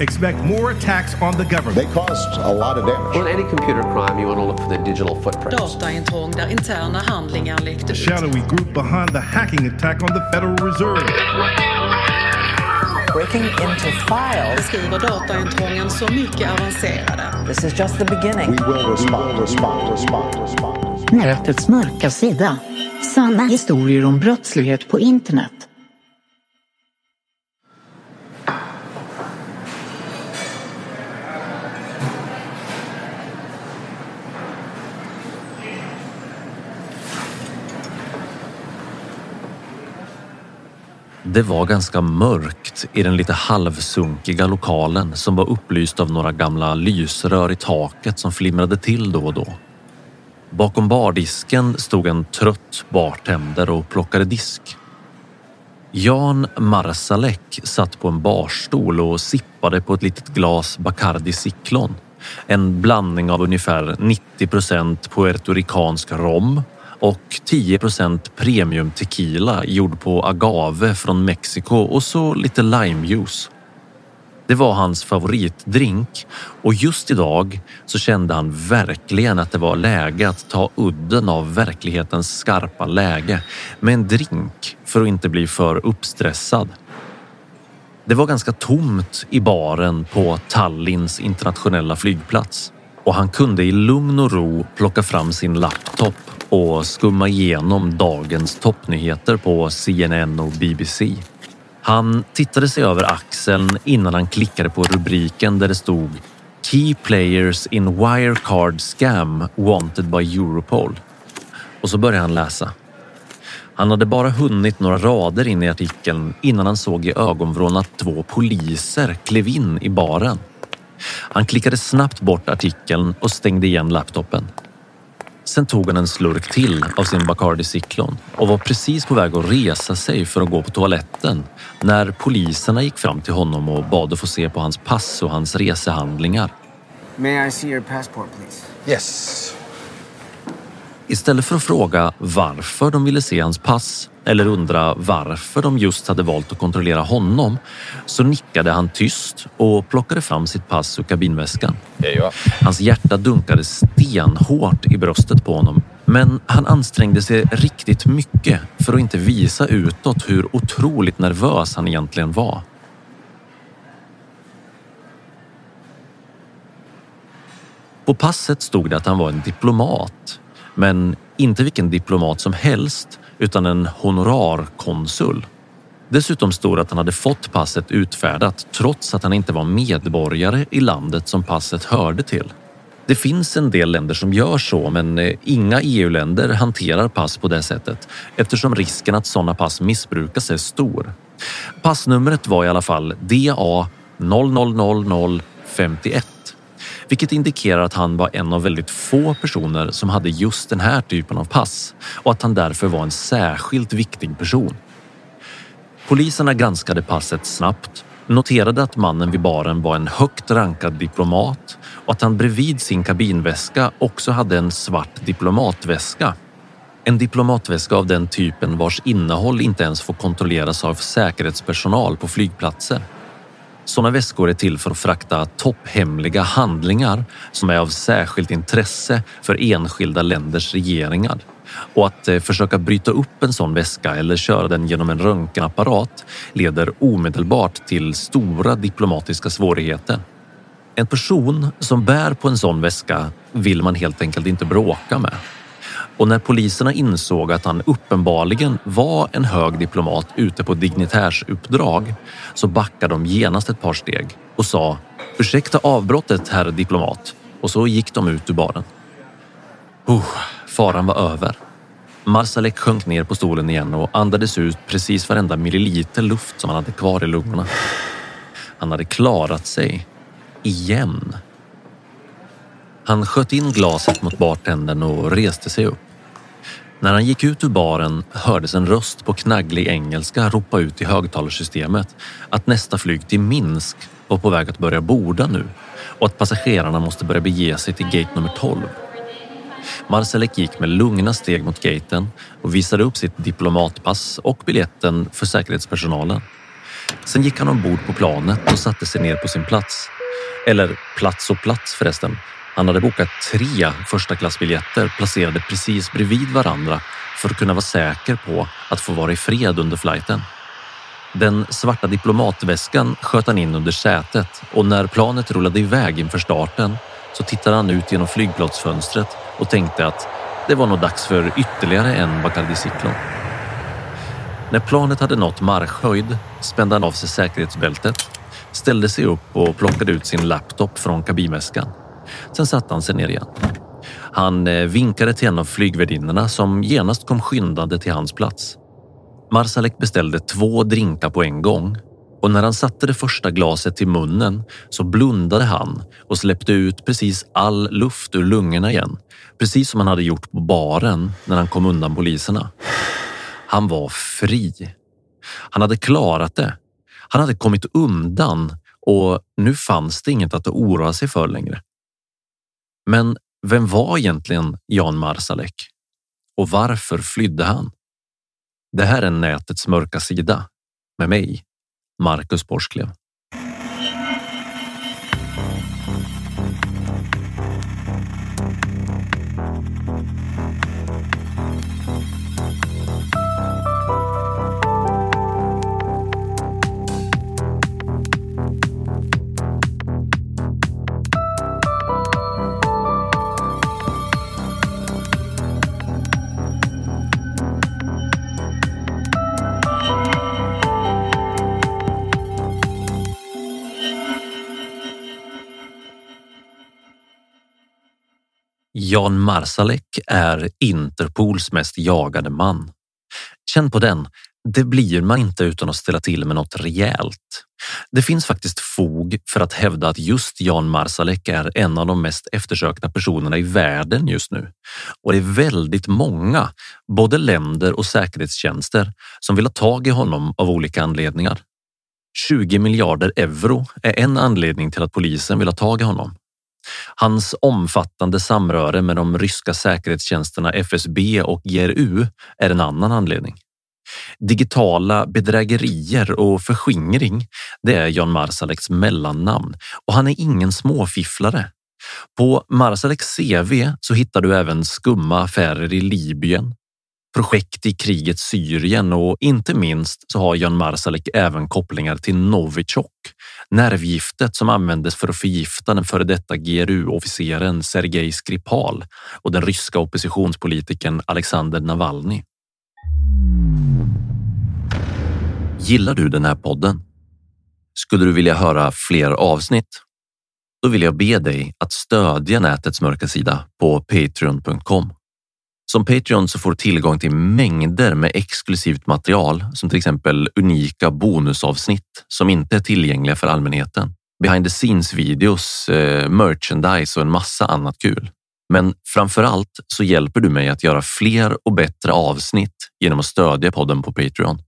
Expect more attacks on the government. They caused a lot of damage. In any computer crime, you want to look for the digital footprint. Dataintrång där interna handlingar läckte ut. shadowy group behind the hacking attack on the Federal Reserve. breaking into files. Beskriver dataintrången så mycket avancerade. This is just the beginning. We will respond, respond, respond, respond. Nätets mörka sida. Sanna historier om brottslighet på internet. Det var ganska mörkt i den lite halvsunkiga lokalen som var upplyst av några gamla lysrör i taket som flimrade till då och då. Bakom bardisken stod en trött bartender och plockade disk. Jan Marsalek satt på en barstol och sippade på ett litet glas Bacardi Ciclon. En blandning av ungefär 90 procent puertoricansk rom och 10 procent premium tequila gjord på agave från Mexiko och så lite limejuice. Det var hans favoritdrink och just idag så kände han verkligen att det var läge att ta udden av verklighetens skarpa läge med en drink för att inte bli för uppstressad. Det var ganska tomt i baren på Tallinns internationella flygplats och han kunde i lugn och ro plocka fram sin laptop och skumma igenom dagens toppnyheter på CNN och BBC. Han tittade sig över axeln innan han klickade på rubriken där det stod Key players in Wirecard scam wanted by Europol. Och så började han läsa. Han hade bara hunnit några rader in i artikeln innan han såg i ögonvrån att två poliser klev in i baren. Han klickade snabbt bort artikeln och stängde igen laptopen. Sen tog han en slurk till av sin Bacardi Ciclon och var precis på väg att resa sig för att gå på toaletten när poliserna gick fram till honom och bad att få se på hans pass och hans resehandlingar. May I see your passport, please? Yes. Istället för att fråga varför de ville se hans pass eller undra varför de just hade valt att kontrollera honom så nickade han tyst och plockade fram sitt pass ur kabinväskan. Hans hjärta dunkade stenhårt i bröstet på honom men han ansträngde sig riktigt mycket för att inte visa utåt hur otroligt nervös han egentligen var. På passet stod det att han var en diplomat, men inte vilken diplomat som helst utan en honorarkonsul. Dessutom stod det att han hade fått passet utfärdat trots att han inte var medborgare i landet som passet hörde till. Det finns en del länder som gör så, men eh, inga EU-länder hanterar pass på det sättet eftersom risken att sådana pass missbrukas är stor. Passnumret var i alla fall DA 00051 vilket indikerar att han var en av väldigt få personer som hade just den här typen av pass och att han därför var en särskilt viktig person. Poliserna granskade passet snabbt, noterade att mannen vid baren var en högt rankad diplomat och att han bredvid sin kabinväska också hade en svart diplomatväska. En diplomatväska av den typen vars innehåll inte ens får kontrolleras av säkerhetspersonal på flygplatser. Sådana väskor är till för att frakta topphemliga handlingar som är av särskilt intresse för enskilda länders regeringar. Och att eh, försöka bryta upp en sån väska eller köra den genom en röntgenapparat leder omedelbart till stora diplomatiska svårigheter. En person som bär på en sån väska vill man helt enkelt inte bråka med. Och när poliserna insåg att han uppenbarligen var en hög diplomat ute på dignitärsuppdrag så backade de genast ett par steg och sa ursäkta avbrottet herr diplomat och så gick de ut ur baren. Oh, faran var över. Marsalek sjönk ner på stolen igen och andades ut precis varenda milliliter luft som han hade kvar i lungorna. Han hade klarat sig. Igen. Han sköt in glaset mot bartendern och reste sig upp. När han gick ut ur baren hördes en röst på knagglig engelska ropa ut i högtalarsystemet att nästa flyg till Minsk var på väg att börja borda nu och att passagerarna måste börja bege sig till gate nummer 12. Marcelek gick med lugna steg mot gaten och visade upp sitt diplomatpass och biljetten för säkerhetspersonalen. Sen gick han ombord på planet och satte sig ner på sin plats. Eller plats och plats förresten. Han hade bokat tre första klassbiljetter placerade precis bredvid varandra för att kunna vara säker på att få vara i fred under flighten. Den svarta diplomatväskan sköt han in under sätet och när planet rullade iväg inför starten så tittade han ut genom flygplatsfönstret och tänkte att det var nog dags för ytterligare en Bacardi Cyclone. När planet hade nått marschhöjd spände han av sig säkerhetsbältet, ställde sig upp och plockade ut sin laptop från kabinväskan. Sen satte han sig ner igen. Han eh, vinkade till en av flygvärdinnorna som genast kom skyndande till hans plats. Marsalek beställde två drinkar på en gång och när han satte det första glaset till munnen så blundade han och släppte ut precis all luft ur lungorna igen. Precis som han hade gjort på baren när han kom undan poliserna. Han var fri. Han hade klarat det. Han hade kommit undan och nu fanns det inget att oroa sig för längre. Men vem var egentligen Jan Marsalek? Och varför flydde han? Det här är nätets mörka sida med mig, Marcus Borsklev. Jan Marsalek är Interpols mest jagade man. Känn på den. Det blir man inte utan att ställa till med något rejält. Det finns faktiskt fog för att hävda att just Jan Marsalek är en av de mest eftersökta personerna i världen just nu. Och det är väldigt många, både länder och säkerhetstjänster, som vill ha tag i honom av olika anledningar. 20 miljarder euro är en anledning till att polisen vill ha tag i honom. Hans omfattande samröre med de ryska säkerhetstjänsterna FSB och GRU är en annan anledning. Digitala bedrägerier och förskingring, det är Jan Marsaleks mellannamn och han är ingen småfifflare. På Marsaleks CV så hittar du även skumma affärer i Libyen, projekt i krigets Syrien och inte minst så har Jan Marsalek även kopplingar till Novichok, nervgiftet som användes för att förgifta den före detta GRU-officeren Sergej Skripal och den ryska oppositionspolitikern Alexander Navalny. Gillar du den här podden? Skulle du vilja höra fler avsnitt? då vill jag be dig att stödja nätets mörka sida på patreon.com. Som Patreon så får du tillgång till mängder med exklusivt material som till exempel unika bonusavsnitt som inte är tillgängliga för allmänheten. Behind the scenes videos, eh, merchandise och en massa annat kul. Men framför allt så hjälper du mig att göra fler och bättre avsnitt genom att stödja podden på Patreon.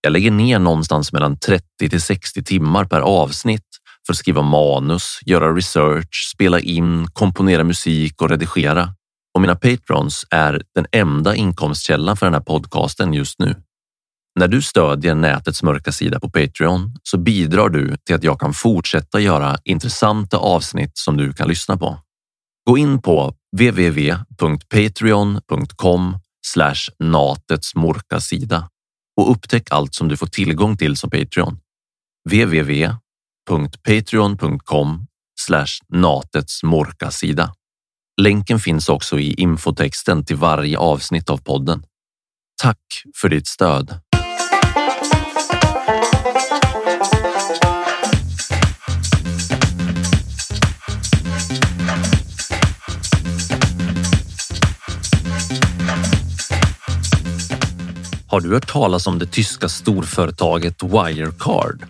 Jag lägger ner någonstans mellan 30 till 60 timmar per avsnitt för att skriva manus, göra research, spela in, komponera musik och redigera. Och mina patrons är den enda inkomstkällan för den här podcasten just nu. När du stödjer nätets mörka sida på Patreon så bidrar du till att jag kan fortsätta göra intressanta avsnitt som du kan lyssna på. Gå in på www.patreon.com natets mörka sida och upptäck allt som du får tillgång till som Patreon. www.patreon.com natets mörka sida. Länken finns också i infotexten till varje avsnitt av podden. Tack för ditt stöd. Har du hört talas om det tyska storföretaget Wirecard?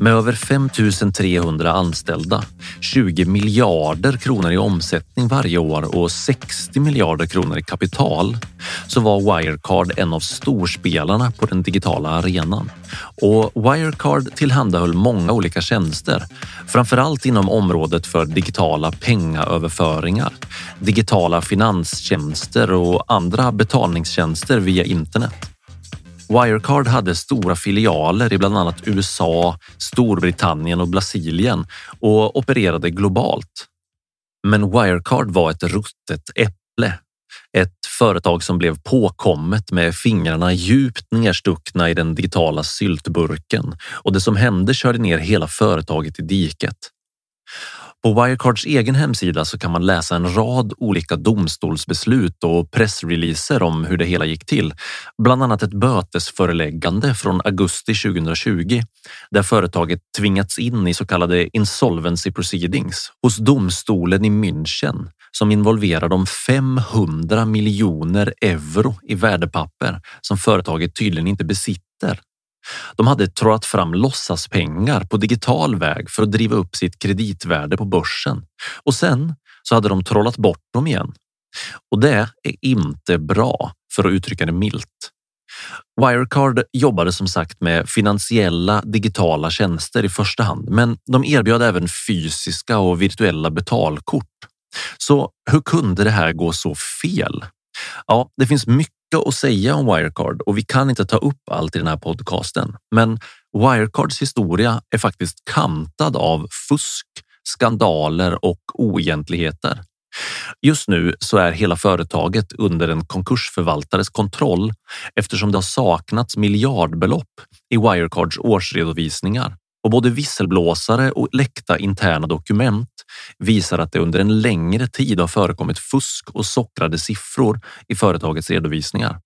Med över 5 300 anställda, 20 miljarder kronor i omsättning varje år och 60 miljarder kronor i kapital så var Wirecard en av storspelarna på den digitala arenan. Och Wirecard tillhandahöll många olika tjänster, framför allt inom området för digitala pengaöverföringar, digitala finanstjänster och andra betalningstjänster via internet. Wirecard hade stora filialer i bland annat USA, Storbritannien och Brasilien och opererade globalt. Men Wirecard var ett ruttet äpple. Ett företag som blev påkommet med fingrarna djupt nedstuckna i den digitala syltburken och det som hände körde ner hela företaget i diket. På Wirecards egen hemsida så kan man läsa en rad olika domstolsbeslut och pressreleaser om hur det hela gick till. Bland annat ett bötesföreläggande från augusti 2020 där företaget tvingats in i så kallade insolvency proceedings hos domstolen i München som involverar de 500 miljoner euro i värdepapper som företaget tydligen inte besitter. De hade trollat fram låtsaspengar på digital väg för att driva upp sitt kreditvärde på börsen och sen så hade de trollat bort dem igen. Och det är inte bra för att uttrycka det milt. Wirecard jobbade som sagt med finansiella digitala tjänster i första hand, men de erbjöd även fysiska och virtuella betalkort. Så hur kunde det här gå så fel? Ja, det finns mycket att säga om Wirecard och vi kan inte ta upp allt i den här podcasten. Men Wirecards historia är faktiskt kantad av fusk, skandaler och oegentligheter. Just nu så är hela företaget under en konkursförvaltares kontroll eftersom det har saknats miljardbelopp i Wirecards årsredovisningar och både visselblåsare och läckta interna dokument visar att det under en längre tid har förekommit fusk och sockrade siffror i företagets redovisningar.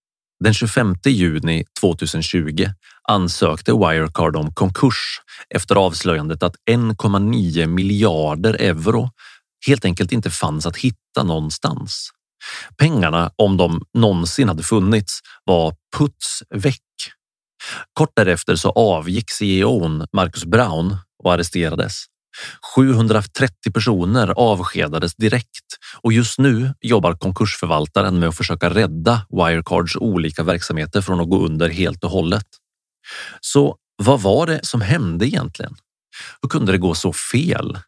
Den 25 juni 2020 ansökte Wirecard om konkurs efter avslöjandet att 1,9 miljarder euro helt enkelt inte fanns att hitta någonstans. Pengarna, om de någonsin hade funnits, var puts väck Kort därefter så avgick CEOn Marcus Brown och arresterades. 730 personer avskedades direkt och just nu jobbar konkursförvaltaren med att försöka rädda Wirecards olika verksamheter från att gå under helt och hållet. Så vad var det som hände egentligen? Hur kunde det gå så fel?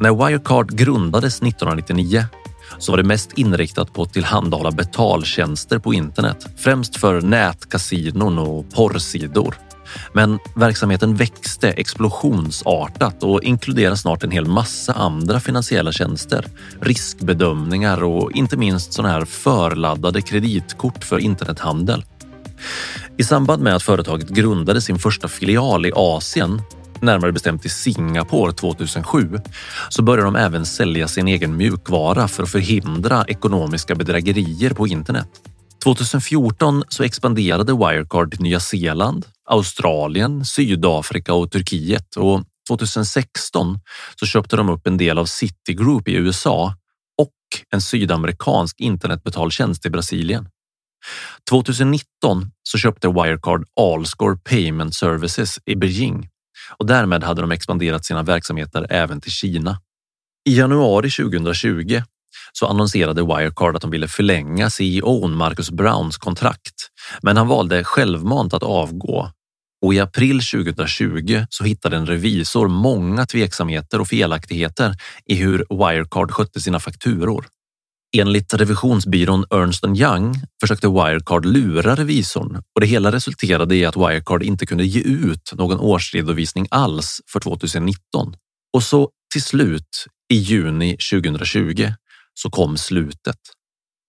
När Wirecard grundades 1999 så var det mest inriktat på att tillhandahålla betaltjänster på internet, främst för nätkasinon och porrsidor. Men verksamheten växte explosionsartat och inkluderar snart en hel massa andra finansiella tjänster, riskbedömningar och inte minst sådana här förladdade kreditkort för internethandel. I samband med att företaget grundade sin första filial i Asien närmare bestämt i Singapore 2007, så började de även sälja sin egen mjukvara för att förhindra ekonomiska bedrägerier på internet. 2014 så expanderade Wirecard till Nya Zeeland, Australien, Sydafrika och Turkiet och 2016 så köpte de upp en del av Citigroup i USA och en sydamerikansk internetbetaltjänst i Brasilien. 2019 så köpte Wirecard Allscore Payment Services i Beijing och därmed hade de expanderat sina verksamheter även till Kina. I januari 2020 så annonserade Wirecard att de ville förlänga CEOn Marcus Browns kontrakt, men han valde självmant att avgå och i april 2020 så hittade en revisor många tveksamheter och felaktigheter i hur Wirecard skötte sina fakturor. Enligt revisionsbyrån Ernst Young försökte Wirecard lura revisorn och det hela resulterade i att Wirecard inte kunde ge ut någon årsredovisning alls för 2019. Och så till slut i juni 2020 så kom slutet.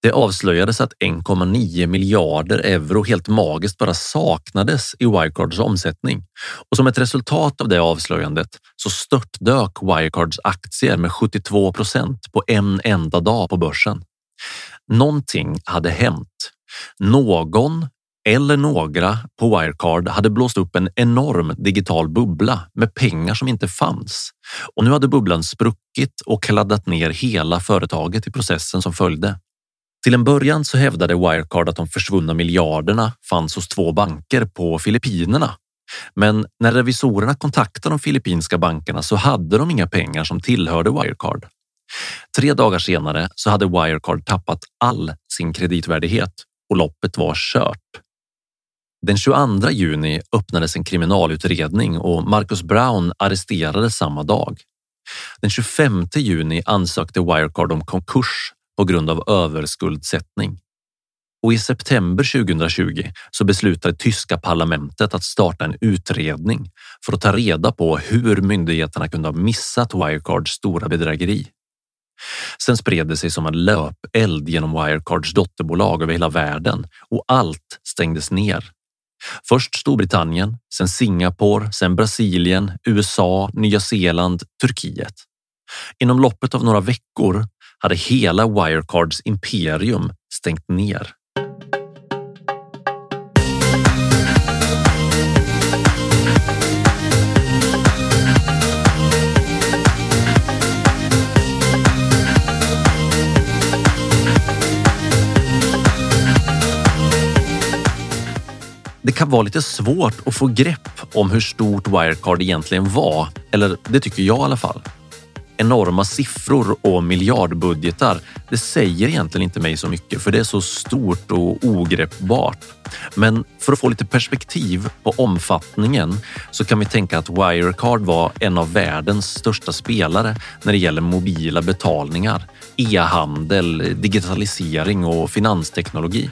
Det avslöjades att 1,9 miljarder euro helt magiskt bara saknades i Wirecards omsättning och som ett resultat av det avslöjandet så störtdök Wirecards aktier med 72 procent på en enda dag på börsen. Någonting hade hänt. Någon eller några på Wirecard hade blåst upp en enorm digital bubbla med pengar som inte fanns och nu hade bubblan spruckit och kladdat ner hela företaget i processen som följde. Till en början så hävdade Wirecard att de försvunna miljarderna fanns hos två banker på Filippinerna. Men när revisorerna kontaktade de filippinska bankerna så hade de inga pengar som tillhörde Wirecard. Tre dagar senare så hade Wirecard tappat all sin kreditvärdighet och loppet var kört. Den 22 juni öppnades en kriminalutredning och Marcus Brown arresterades samma dag. Den 25 juni ansökte Wirecard om konkurs på grund av överskuldsättning. Och i september 2020 så beslutade tyska parlamentet att starta en utredning för att ta reda på hur myndigheterna kunde ha missat Wirecards stora bedrägeri. Sen spred det sig som en löpeld genom Wirecards dotterbolag över hela världen och allt stängdes ner. Först Storbritannien, sen Singapore, sen Brasilien, USA, Nya Zeeland, Turkiet. Inom loppet av några veckor hade hela Wirecards imperium stängt ner. Det kan vara lite svårt att få grepp om hur stort Wirecard egentligen var, eller det tycker jag i alla fall enorma siffror och miljardbudgetar, det säger egentligen inte mig så mycket för det är så stort och ogreppbart. Men för att få lite perspektiv på omfattningen så kan vi tänka att Wirecard var en av världens största spelare när det gäller mobila betalningar, e-handel, digitalisering och finansteknologi.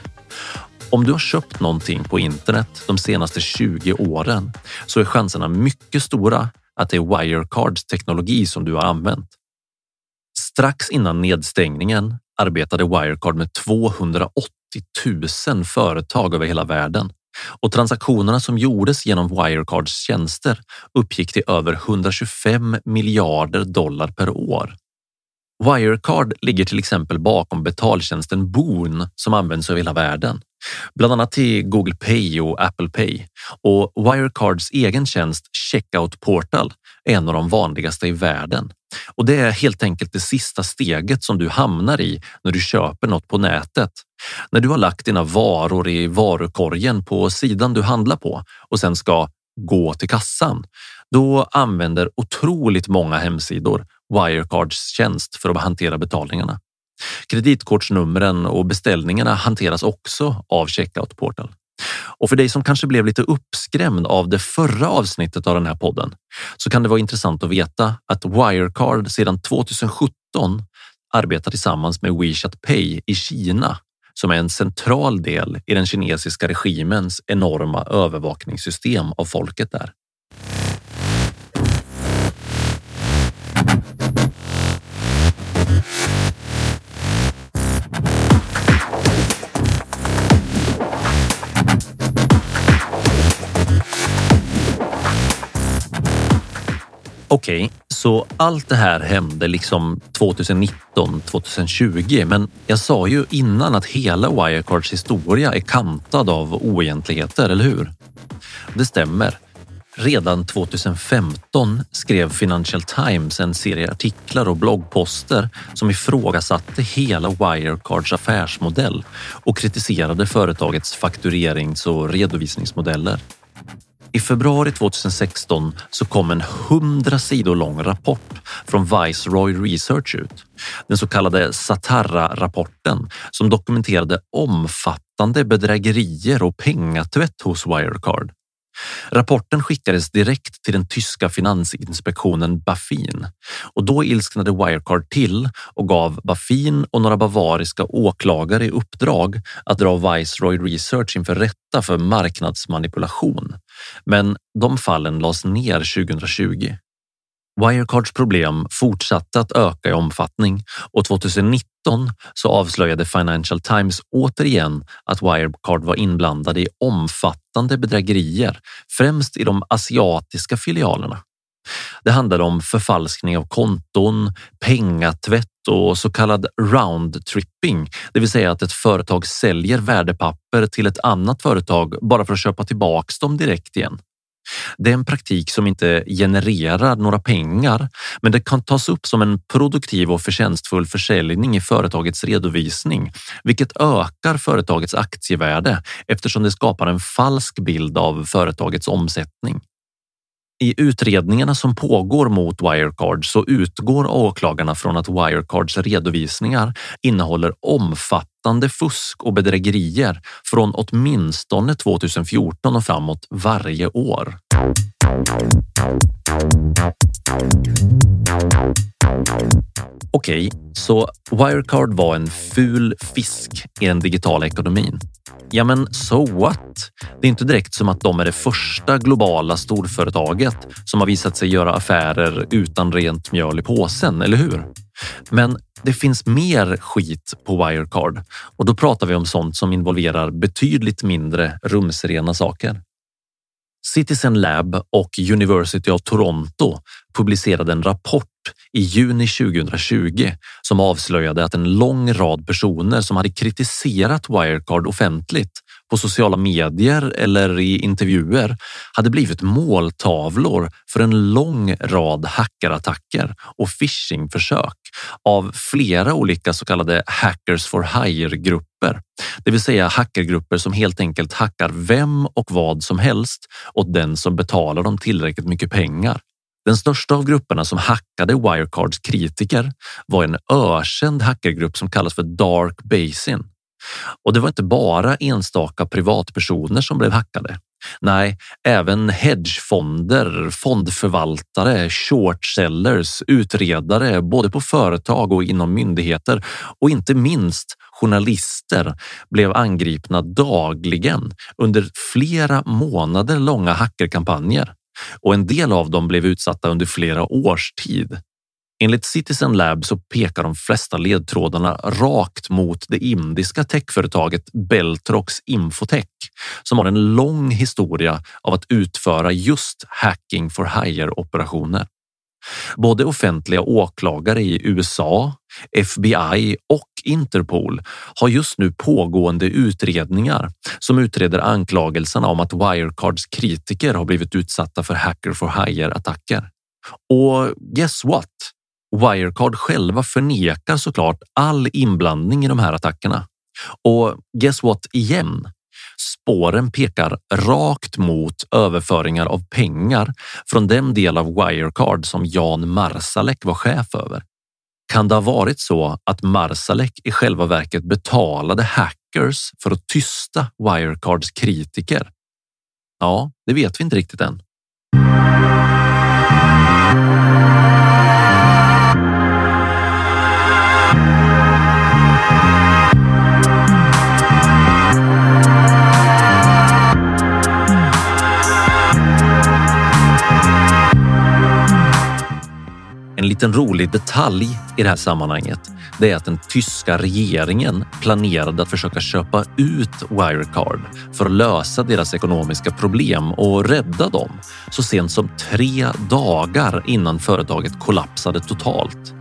Om du har köpt någonting på internet de senaste 20 åren så är chanserna mycket stora att det är Wirecards teknologi som du har använt. Strax innan nedstängningen arbetade Wirecard med 280 000 företag över hela världen och transaktionerna som gjordes genom Wirecards tjänster uppgick till över 125 miljarder dollar per år. Wirecard ligger till exempel bakom betaltjänsten Boon som används över hela världen, bland annat till Google Pay och Apple Pay. Och Wirecards egen tjänst Checkout Portal är en av de vanligaste i världen. Och det är helt enkelt det sista steget som du hamnar i när du köper något på nätet. När du har lagt dina varor i varukorgen på sidan du handlar på och sen ska gå till kassan. Då använder otroligt många hemsidor Wirecards tjänst för att hantera betalningarna. Kreditkortsnumren och beställningarna hanteras också av Checkout Portal. Och för dig som kanske blev lite uppskrämd av det förra avsnittet av den här podden så kan det vara intressant att veta att Wirecard sedan 2017 arbetar tillsammans med WeChat Pay i Kina som är en central del i den kinesiska regimens enorma övervakningssystem av folket där. Okej, okay, så allt det här hände liksom 2019, 2020. Men jag sa ju innan att hela Wirecards historia är kantad av oegentligheter, eller hur? Det stämmer. Redan 2015 skrev Financial Times en serie artiklar och bloggposter som ifrågasatte hela Wirecards affärsmodell och kritiserade företagets fakturerings och redovisningsmodeller. I februari 2016 så kom en 100 sidor lång rapport från Viceroy Research ut. Den så kallade Satara-rapporten som dokumenterade omfattande bedrägerier och pengatvätt hos Wirecard. Rapporten skickades direkt till den tyska finansinspektionen Baffin och då ilsknade Wirecard till och gav Baffin och några bavariska åklagare i uppdrag att dra Viceroy Research inför rätta för marknadsmanipulation. Men de fallen lades ner 2020. Wirecards problem fortsatte att öka i omfattning och 2019 så avslöjade Financial Times återigen att Wirecard var inblandade i omfattande bedrägerier, främst i de asiatiska filialerna. Det handlade om förfalskning av konton, pengatvätt och så kallad roundtripping, det vill säga att ett företag säljer värdepapper till ett annat företag bara för att köpa tillbaks dem direkt igen. Det är en praktik som inte genererar några pengar, men det kan tas upp som en produktiv och förtjänstfull försäljning i företagets redovisning, vilket ökar företagets aktievärde eftersom det skapar en falsk bild av företagets omsättning. I utredningarna som pågår mot Wirecard så utgår åklagarna från att Wirecards redovisningar innehåller omfattande omfattande fusk och bedrägerier från åtminstone 2014 och framåt varje år. Okej, okay, så Wirecard var en ful fisk i den digitala ekonomin. Ja, men so what? Det är inte direkt som att de är det första globala storföretaget som har visat sig göra affärer utan rent mjöl i påsen, eller hur? Men det finns mer skit på Wirecard och då pratar vi om sånt som involverar betydligt mindre rumsrena saker. Citizen Lab och University of Toronto publicerade en rapport i juni 2020 som avslöjade att en lång rad personer som hade kritiserat Wirecard offentligt på sociala medier eller i intervjuer hade blivit måltavlor för en lång rad hackerattacker och phishingförsök av flera olika så kallade hackers for hire grupper, det vill säga hackergrupper som helt enkelt hackar vem och vad som helst åt den som betalar dem tillräckligt mycket pengar. Den största av grupperna som hackade Wirecards kritiker var en ökänd hackergrupp som kallas för Dark Basin. Och det var inte bara enstaka privatpersoner som blev hackade. Nej, även hedgefonder, fondförvaltare, shortsellers, utredare både på företag och inom myndigheter och inte minst journalister blev angripna dagligen under flera månader långa hackerkampanjer och en del av dem blev utsatta under flera års tid. Enligt Citizen Lab så pekar de flesta ledtrådarna rakt mot det indiska techföretaget Beltrox Infotech som har en lång historia av att utföra just hacking for hire operationer. Både offentliga åklagare i USA, FBI och Interpol har just nu pågående utredningar som utreder anklagelserna om att Wirecards kritiker har blivit utsatta för hacker for hire attacker. Och guess what? Wirecard själva förnekar såklart all inblandning i de här attackerna. Och guess what igen? Spåren pekar rakt mot överföringar av pengar från den del av Wirecard som Jan Marsalek var chef över. Kan det ha varit så att Marsalek i själva verket betalade hackers för att tysta Wirecards kritiker? Ja, det vet vi inte riktigt än. En liten rolig detalj i det här sammanhanget det är att den tyska regeringen planerade att försöka köpa ut Wirecard för att lösa deras ekonomiska problem och rädda dem så sent som tre dagar innan företaget kollapsade totalt.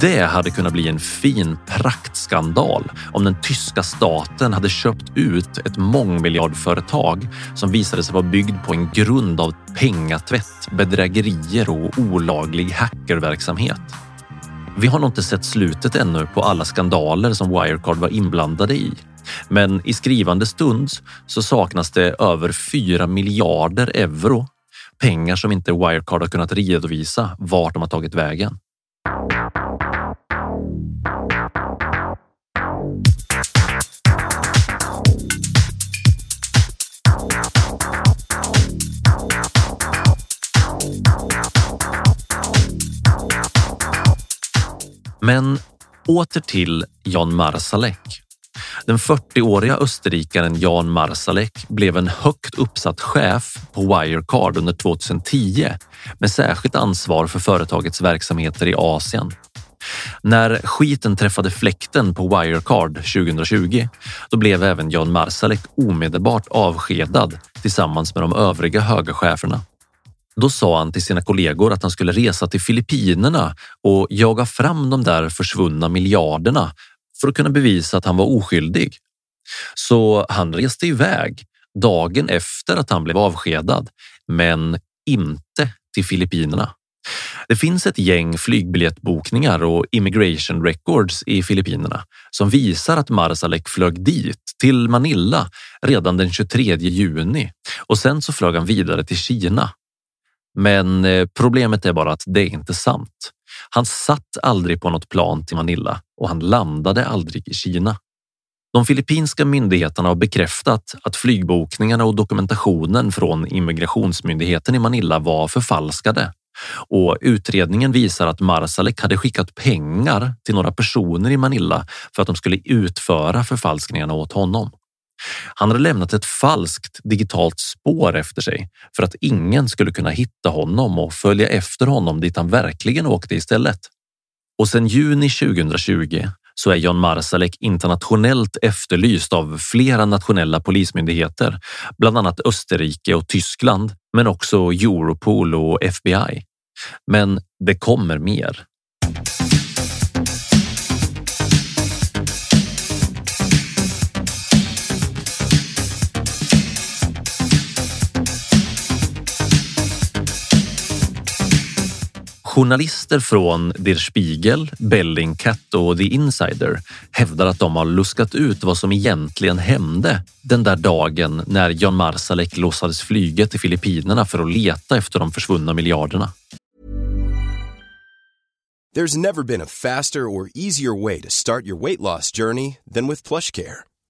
Det hade kunnat bli en fin praktskandal om den tyska staten hade köpt ut ett mångmiljardföretag som visade sig vara byggd på en grund av pengatvätt, bedrägerier och olaglig hackerverksamhet. Vi har nog inte sett slutet ännu på alla skandaler som Wirecard var inblandade i. Men i skrivande stund så saknas det över 4 miljarder euro. Pengar som inte Wirecard har kunnat redovisa vart de har tagit vägen. Men åter till Jan Marsalek. Den 40-åriga österrikaren Jan Marsalek blev en högt uppsatt chef på Wirecard under 2010 med särskilt ansvar för företagets verksamheter i Asien. När skiten träffade fläkten på Wirecard 2020, då blev även Jan Marsalek omedelbart avskedad tillsammans med de övriga höga cheferna. Då sa han till sina kollegor att han skulle resa till Filippinerna och jaga fram de där försvunna miljarderna för att kunna bevisa att han var oskyldig. Så han reste iväg dagen efter att han blev avskedad, men inte till Filippinerna. Det finns ett gäng flygbiljettbokningar och immigration records i Filippinerna som visar att Marsalek flög dit, till Manila, redan den 23 juni och sen så flög han vidare till Kina men eh, problemet är bara att det är inte sant. Han satt aldrig på något plan till Manila och han landade aldrig i Kina. De filippinska myndigheterna har bekräftat att flygbokningarna och dokumentationen från immigrationsmyndigheten i Manila var förfalskade och utredningen visar att Marsalek hade skickat pengar till några personer i Manila för att de skulle utföra förfalskningarna åt honom. Han hade lämnat ett falskt digitalt spår efter sig för att ingen skulle kunna hitta honom och följa efter honom dit han verkligen åkte istället. Och sedan juni 2020 så är Jan Marsalek internationellt efterlyst av flera nationella polismyndigheter, bland annat Österrike och Tyskland, men också Europol och FBI. Men det kommer mer. Journalister från Der Spiegel, Bellingcat och The Insider hävdar att de har luskat ut vad som egentligen hände den där dagen när Jan Marsalek låtsades flyga till Filippinerna för att leta efter de försvunna miljarderna. There's never been a faster or easier way to start your weight loss journey than with PlushCare.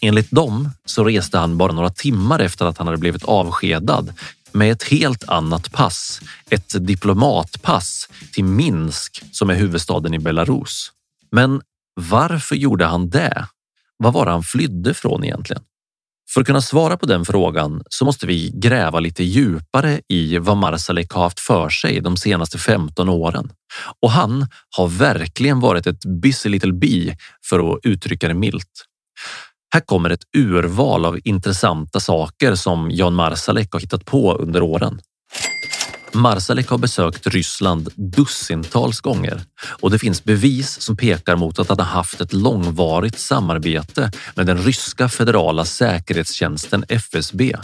Enligt dem så reste han bara några timmar efter att han hade blivit avskedad med ett helt annat pass, ett diplomatpass till Minsk som är huvudstaden i Belarus. Men varför gjorde han det? Vad var det han flydde från egentligen? För att kunna svara på den frågan så måste vi gräva lite djupare i vad Marsalek har haft för sig de senaste 15 åren. Och han har verkligen varit ett busy little bee för att uttrycka det milt. Här kommer ett urval av intressanta saker som Jan Marsalek har hittat på under åren. Marsalek har besökt Ryssland dussintals gånger och det finns bevis som pekar mot att han har haft ett långvarigt samarbete med den ryska federala säkerhetstjänsten FSB.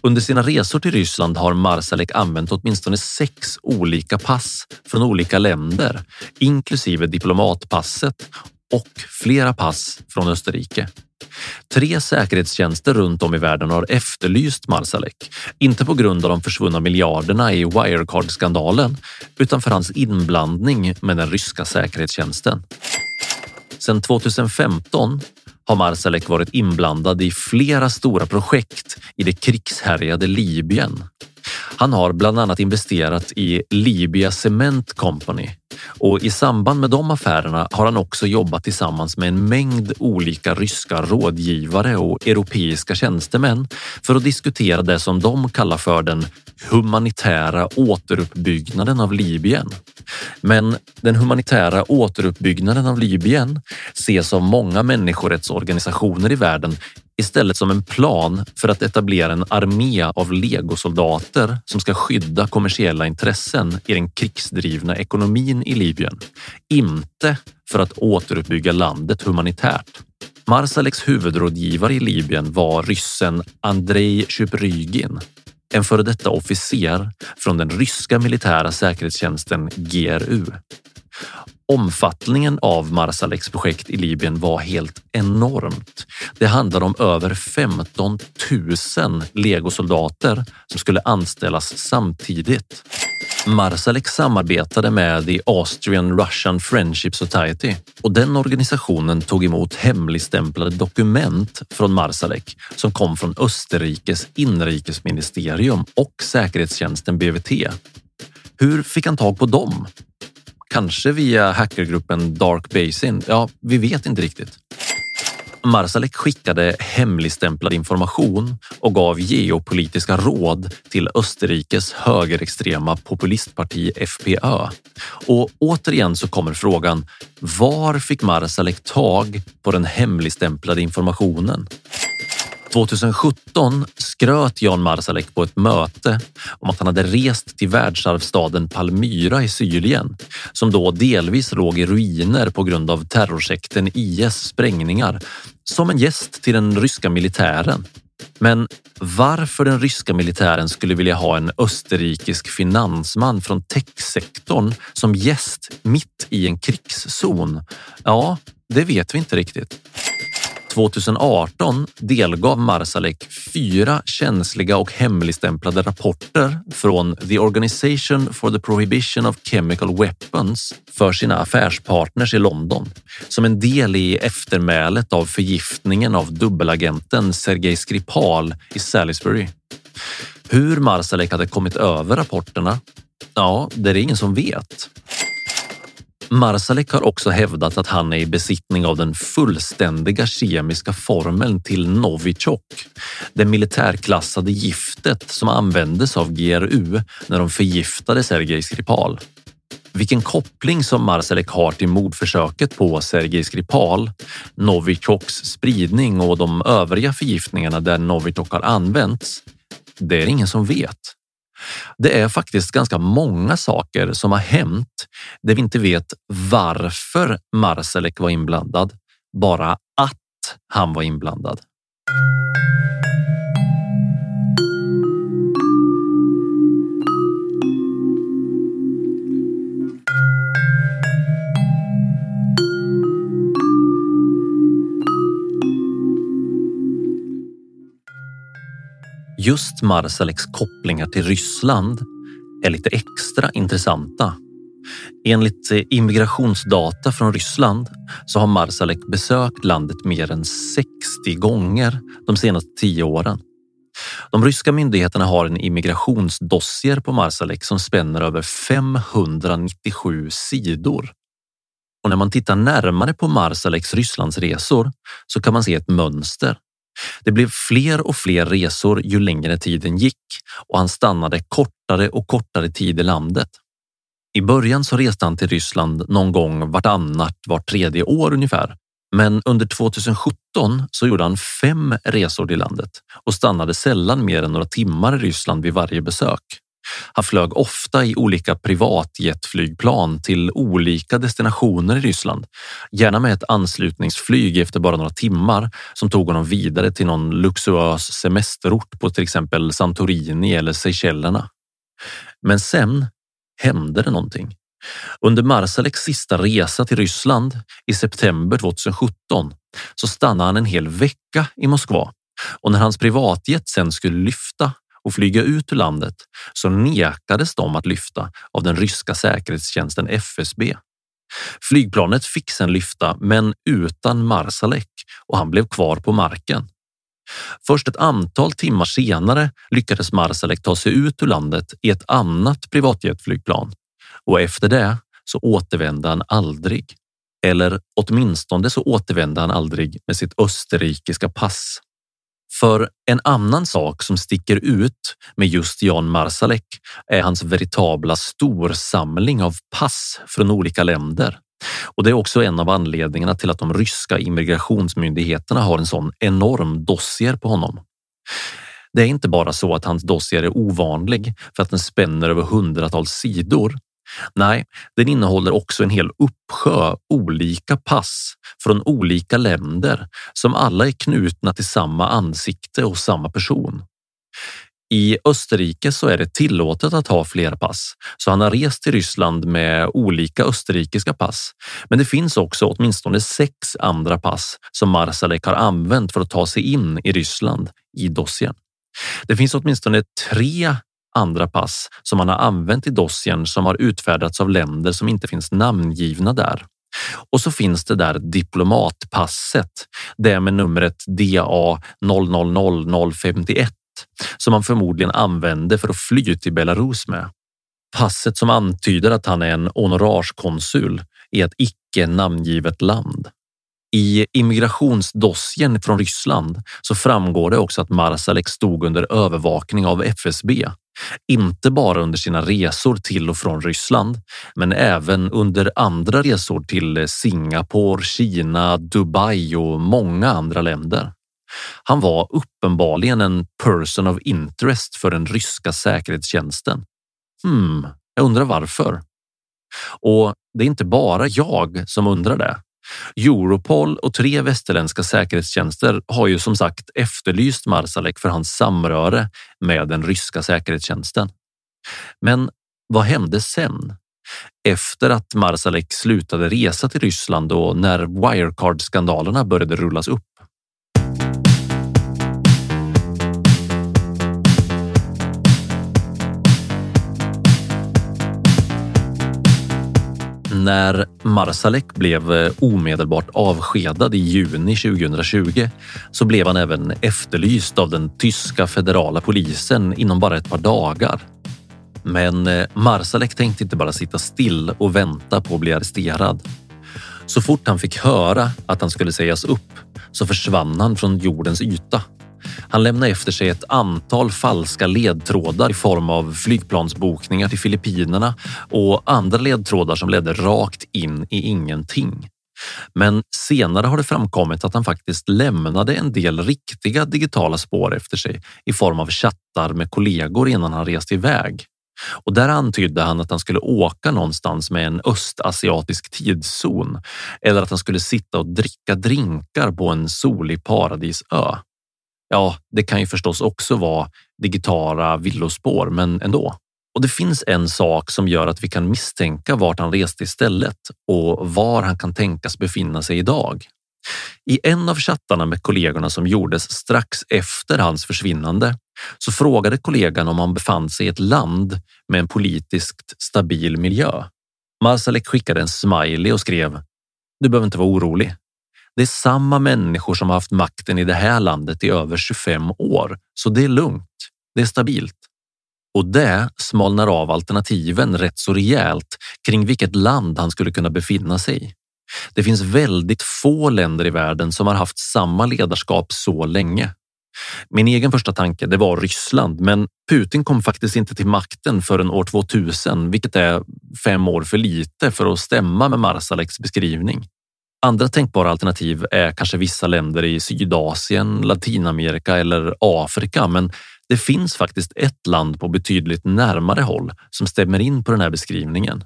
Under sina resor till Ryssland har Marsalek använt åtminstone sex olika pass från olika länder, inklusive diplomatpasset och flera pass från Österrike. Tre säkerhetstjänster runt om i världen har efterlyst Marsalek, inte på grund av de försvunna miljarderna i Wirecard-skandalen, utan för hans inblandning med den ryska säkerhetstjänsten. Sedan 2015 har Marsalek varit inblandad i flera stora projekt i det krigshärjade Libyen. Han har bland annat investerat i Libya Cement Company och i samband med de affärerna har han också jobbat tillsammans med en mängd olika ryska rådgivare och europeiska tjänstemän för att diskutera det som de kallar för den humanitära återuppbyggnaden av Libyen. Men den humanitära återuppbyggnaden av Libyen ses av många människorättsorganisationer i världen istället som en plan för att etablera en armé av legosoldater som ska skydda kommersiella intressen i den krigsdrivna ekonomin i Libyen. Inte för att återuppbygga landet humanitärt. Marsaleks huvudrådgivare i Libyen var ryssen Andrei Chyprygin, en före detta officer från den ryska militära säkerhetstjänsten GRU. Omfattningen av Marsaleks projekt i Libyen var helt enormt. Det handlade om över 15 000 legosoldater som skulle anställas samtidigt. Marsalek samarbetade med The Austrian Russian Friendship Society och den organisationen tog emot hemligstämplade dokument från Marsalek som kom från Österrikes inrikesministerium och säkerhetstjänsten BVT. Hur fick han tag på dem? Kanske via hackergruppen Dark Basin? Ja, vi vet inte riktigt. Marsalek skickade hemligstämplad information och gav geopolitiska råd till Österrikes högerextrema populistparti FPÖ. Och återigen så kommer frågan, var fick Marsalek tag på den hemligstämplade informationen? 2017 skröt Jan Marsalek på ett möte om att han hade rest till världsarvsstaden Palmyra i Syrien som då delvis låg i ruiner på grund av terrorsekten IS sprängningar som en gäst till den ryska militären. Men varför den ryska militären skulle vilja ha en österrikisk finansman från techsektorn som gäst mitt i en krigszon? Ja, det vet vi inte riktigt. 2018 delgav Marsalek fyra känsliga och hemligstämplade rapporter från The Organization for the Prohibition of Chemical Weapons för sina affärspartners i London som en del i eftermälet av förgiftningen av dubbelagenten Sergej Skripal i Salisbury. Hur Marsalek hade kommit över rapporterna? Ja, det är det ingen som vet. Marsalek har också hävdat att han är i besittning av den fullständiga kemiska formeln till Novichok, det militärklassade giftet som användes av GRU när de förgiftade Sergej Skripal. Vilken koppling som Marsalek har till mordförsöket på Sergej Skripal, Novichoks spridning och de övriga förgiftningarna där Novichok har använts, det är ingen som vet. Det är faktiskt ganska många saker som har hänt där vi inte vet varför Marselek var inblandad, bara att han var inblandad. Just Marsaleks kopplingar till Ryssland är lite extra intressanta. Enligt eh, immigrationsdata från Ryssland så har Marsalek besökt landet mer än 60 gånger de senaste tio åren. De ryska myndigheterna har en immigrationsdossier på Marsalek som spänner över 597 sidor. Och när man tittar närmare på Marsaleks Rysslandsresor så kan man se ett mönster. Det blev fler och fler resor ju längre tiden gick och han stannade kortare och kortare tid i landet. I början så reste han till Ryssland någon gång vartannat, vart tredje år ungefär. Men under 2017 så gjorde han fem resor till landet och stannade sällan mer än några timmar i Ryssland vid varje besök. Han flög ofta i olika privatjetflygplan till olika destinationer i Ryssland, gärna med ett anslutningsflyg efter bara några timmar som tog honom vidare till någon luxuös semesterort på till exempel Santorini eller Seychellerna. Men sen hände det någonting. Under Marsaleks sista resa till Ryssland i september 2017 så stannade han en hel vecka i Moskva och när hans privatjet sen skulle lyfta och flyga ut ur landet så nekades de att lyfta av den ryska säkerhetstjänsten FSB. Flygplanet fick sedan lyfta, men utan Marsalek och han blev kvar på marken. Först ett antal timmar senare lyckades Marsalek ta sig ut ur landet i ett annat privatjetflygplan och efter det så återvände han aldrig. Eller åtminstone så återvände han aldrig med sitt österrikiska pass. För en annan sak som sticker ut med just Jan Marsalek är hans veritabla storsamling av pass från olika länder. Och det är också en av anledningarna till att de ryska immigrationsmyndigheterna har en sån enorm dossier på honom. Det är inte bara så att hans dossier är ovanlig för att den spänner över hundratals sidor Nej, den innehåller också en hel uppsjö olika pass från olika länder som alla är knutna till samma ansikte och samma person. I Österrike så är det tillåtet att ha flera pass, så han har rest till Ryssland med olika österrikiska pass. Men det finns också åtminstone sex andra pass som Marsalek har använt för att ta sig in i Ryssland i dossiern. Det finns åtminstone tre andra pass som man har använt i dossiern som har utfärdats av länder som inte finns namngivna där. Och så finns det där diplomatpasset, det med numret DA 000051 som man förmodligen använde för att fly till Belarus med. Passet som antyder att han är en honorarskonsul i ett icke namngivet land. I immigrationsdossiern från Ryssland så framgår det också att Marsalek stod under övervakning av FSB inte bara under sina resor till och från Ryssland, men även under andra resor till Singapore, Kina, Dubai och många andra länder. Han var uppenbarligen en person of interest för den ryska säkerhetstjänsten. Hmm, jag undrar varför. Och det är inte bara jag som undrar det. Europol och tre västerländska säkerhetstjänster har ju som sagt efterlyst Marsalek för hans samröre med den ryska säkerhetstjänsten. Men vad hände sen? Efter att Marsalek slutade resa till Ryssland och när Wirecard-skandalerna började rullas upp. När Marsalek blev eh, omedelbart avskedad i juni 2020 så blev han även efterlyst av den tyska federala polisen inom bara ett par dagar. Men eh, Marsalek tänkte inte bara sitta still och vänta på att bli arresterad. Så fort han fick höra att han skulle sägas upp så försvann han från jordens yta han lämnade efter sig ett antal falska ledtrådar i form av flygplansbokningar till Filippinerna och andra ledtrådar som ledde rakt in i ingenting. Men senare har det framkommit att han faktiskt lämnade en del riktiga digitala spår efter sig i form av chattar med kollegor innan han reste iväg. Och där antydde han att han skulle åka någonstans med en östasiatisk tidszon eller att han skulle sitta och dricka drinkar på en solig paradisö. Ja, det kan ju förstås också vara digitala villospår, men ändå. Och det finns en sak som gör att vi kan misstänka vart han reste istället och var han kan tänkas befinna sig idag. I en av chattarna med kollegorna som gjordes strax efter hans försvinnande så frågade kollegan om han befann sig i ett land med en politiskt stabil miljö. Marsalek skickade en smiley och skrev Du behöver inte vara orolig. Det är samma människor som har haft makten i det här landet i över 25 år, så det är lugnt. Det är stabilt. Och det smalnar av alternativen rätt så rejält kring vilket land han skulle kunna befinna sig i. Det finns väldigt få länder i världen som har haft samma ledarskap så länge. Min egen första tanke det var Ryssland, men Putin kom faktiskt inte till makten förrän år 2000, vilket är fem år för lite för att stämma med Marsaleks beskrivning. Andra tänkbara alternativ är kanske vissa länder i Sydasien, Latinamerika eller Afrika, men det finns faktiskt ett land på betydligt närmare håll som stämmer in på den här beskrivningen.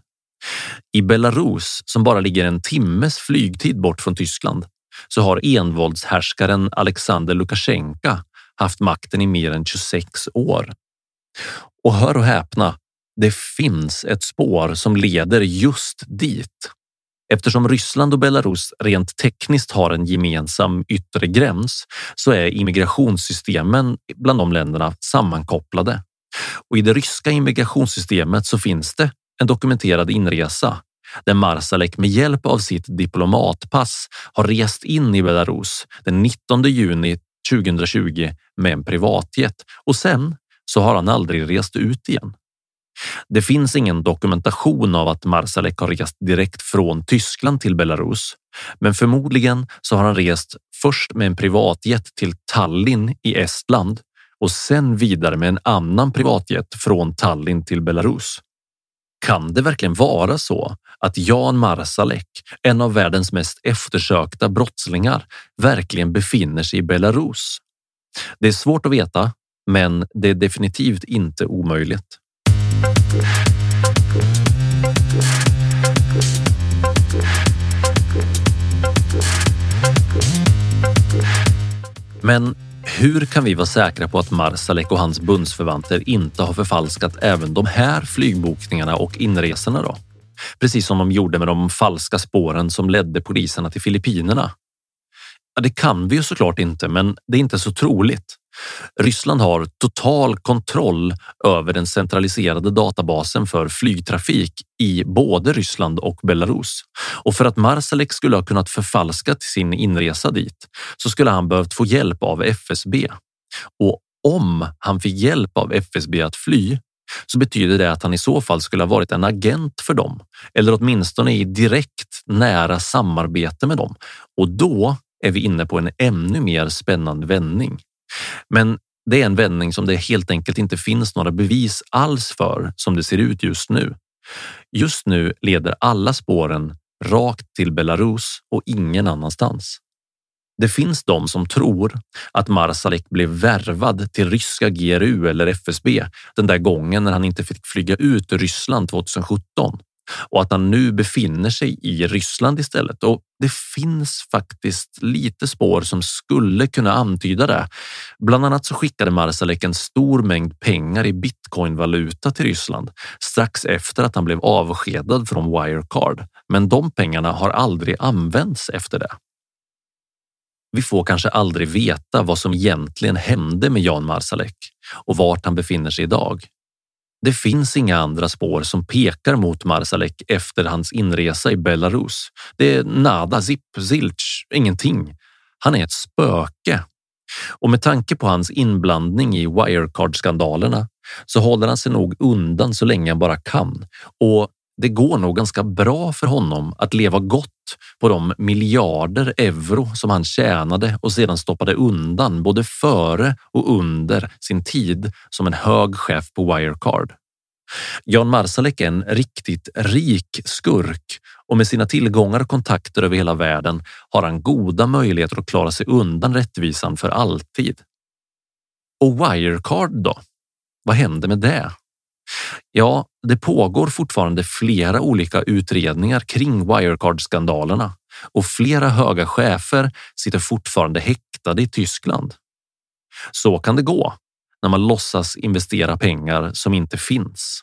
I Belarus, som bara ligger en timmes flygtid bort från Tyskland, så har envåldshärskaren Alexander Lukasjenko haft makten i mer än 26 år. Och hör och häpna, det finns ett spår som leder just dit. Eftersom Ryssland och Belarus rent tekniskt har en gemensam yttre gräns så är immigrationssystemen bland de länderna sammankopplade. Och i det ryska immigrationssystemet så finns det en dokumenterad inresa där Marsalek med hjälp av sitt diplomatpass har rest in i Belarus den 19 juni 2020 med en privatjet och sen så har han aldrig rest ut igen. Det finns ingen dokumentation av att Marsalek har rest direkt från Tyskland till Belarus, men förmodligen så har han rest först med en privatjet till Tallinn i Estland och sen vidare med en annan privatjet från Tallinn till Belarus. Kan det verkligen vara så att Jan Marsalek, en av världens mest eftersökta brottslingar, verkligen befinner sig i Belarus? Det är svårt att veta, men det är definitivt inte omöjligt. Men hur kan vi vara säkra på att Marsalek och hans bundsförvanter inte har förfalskat även de här flygbokningarna och inresorna då? Precis som de gjorde med de falska spåren som ledde poliserna till Filippinerna. Ja, det kan vi ju såklart inte, men det är inte så troligt. Ryssland har total kontroll över den centraliserade databasen för flygtrafik i både Ryssland och Belarus. Och för att Marsalek skulle ha kunnat förfalska sin inresa dit så skulle han behövt få hjälp av FSB. Och om han fick hjälp av FSB att fly så betyder det att han i så fall skulle ha varit en agent för dem eller åtminstone i direkt nära samarbete med dem. Och då är vi inne på en ännu mer spännande vändning. Men det är en vändning som det helt enkelt inte finns några bevis alls för som det ser ut just nu. Just nu leder alla spåren rakt till Belarus och ingen annanstans. Det finns de som tror att Marsalek blev värvad till ryska GRU eller FSB den där gången när han inte fick flyga ut ur Ryssland 2017 och att han nu befinner sig i Ryssland istället. Och det finns faktiskt lite spår som skulle kunna antyda det. Bland annat så skickade Marsalek en stor mängd pengar i bitcoinvaluta till Ryssland strax efter att han blev avskedad från Wirecard. Men de pengarna har aldrig använts efter det. Vi får kanske aldrig veta vad som egentligen hände med Jan Marsalek och vart han befinner sig idag. Det finns inga andra spår som pekar mot Marsalek efter hans inresa i Belarus. Det är nada, zipp, zilch, ingenting. Han är ett spöke. Och med tanke på hans inblandning i Wirecard-skandalerna så håller han sig nog undan så länge han bara kan. Och det går nog ganska bra för honom att leva gott på de miljarder euro som han tjänade och sedan stoppade undan både före och under sin tid som en hög chef på Wirecard. Jan Marsalek är en riktigt rik skurk och med sina tillgångar och kontakter över hela världen har han goda möjligheter att klara sig undan rättvisan för alltid. Och Wirecard då? Vad hände med det? Ja, det pågår fortfarande flera olika utredningar kring Wirecard-skandalerna och flera höga chefer sitter fortfarande häktade i Tyskland. Så kan det gå när man låtsas investera pengar som inte finns.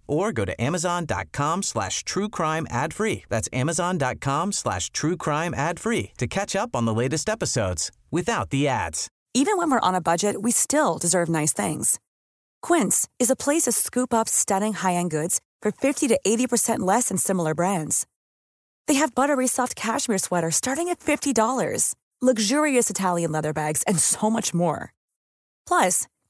or go to amazon.com slash true crime ad free. That's amazon.com slash true crime ad free to catch up on the latest episodes without the ads. Even when we're on a budget, we still deserve nice things. Quince is a place to scoop up stunning high-end goods for 50 to 80% less than similar brands. They have buttery soft cashmere sweaters starting at $50, luxurious Italian leather bags, and so much more. Plus,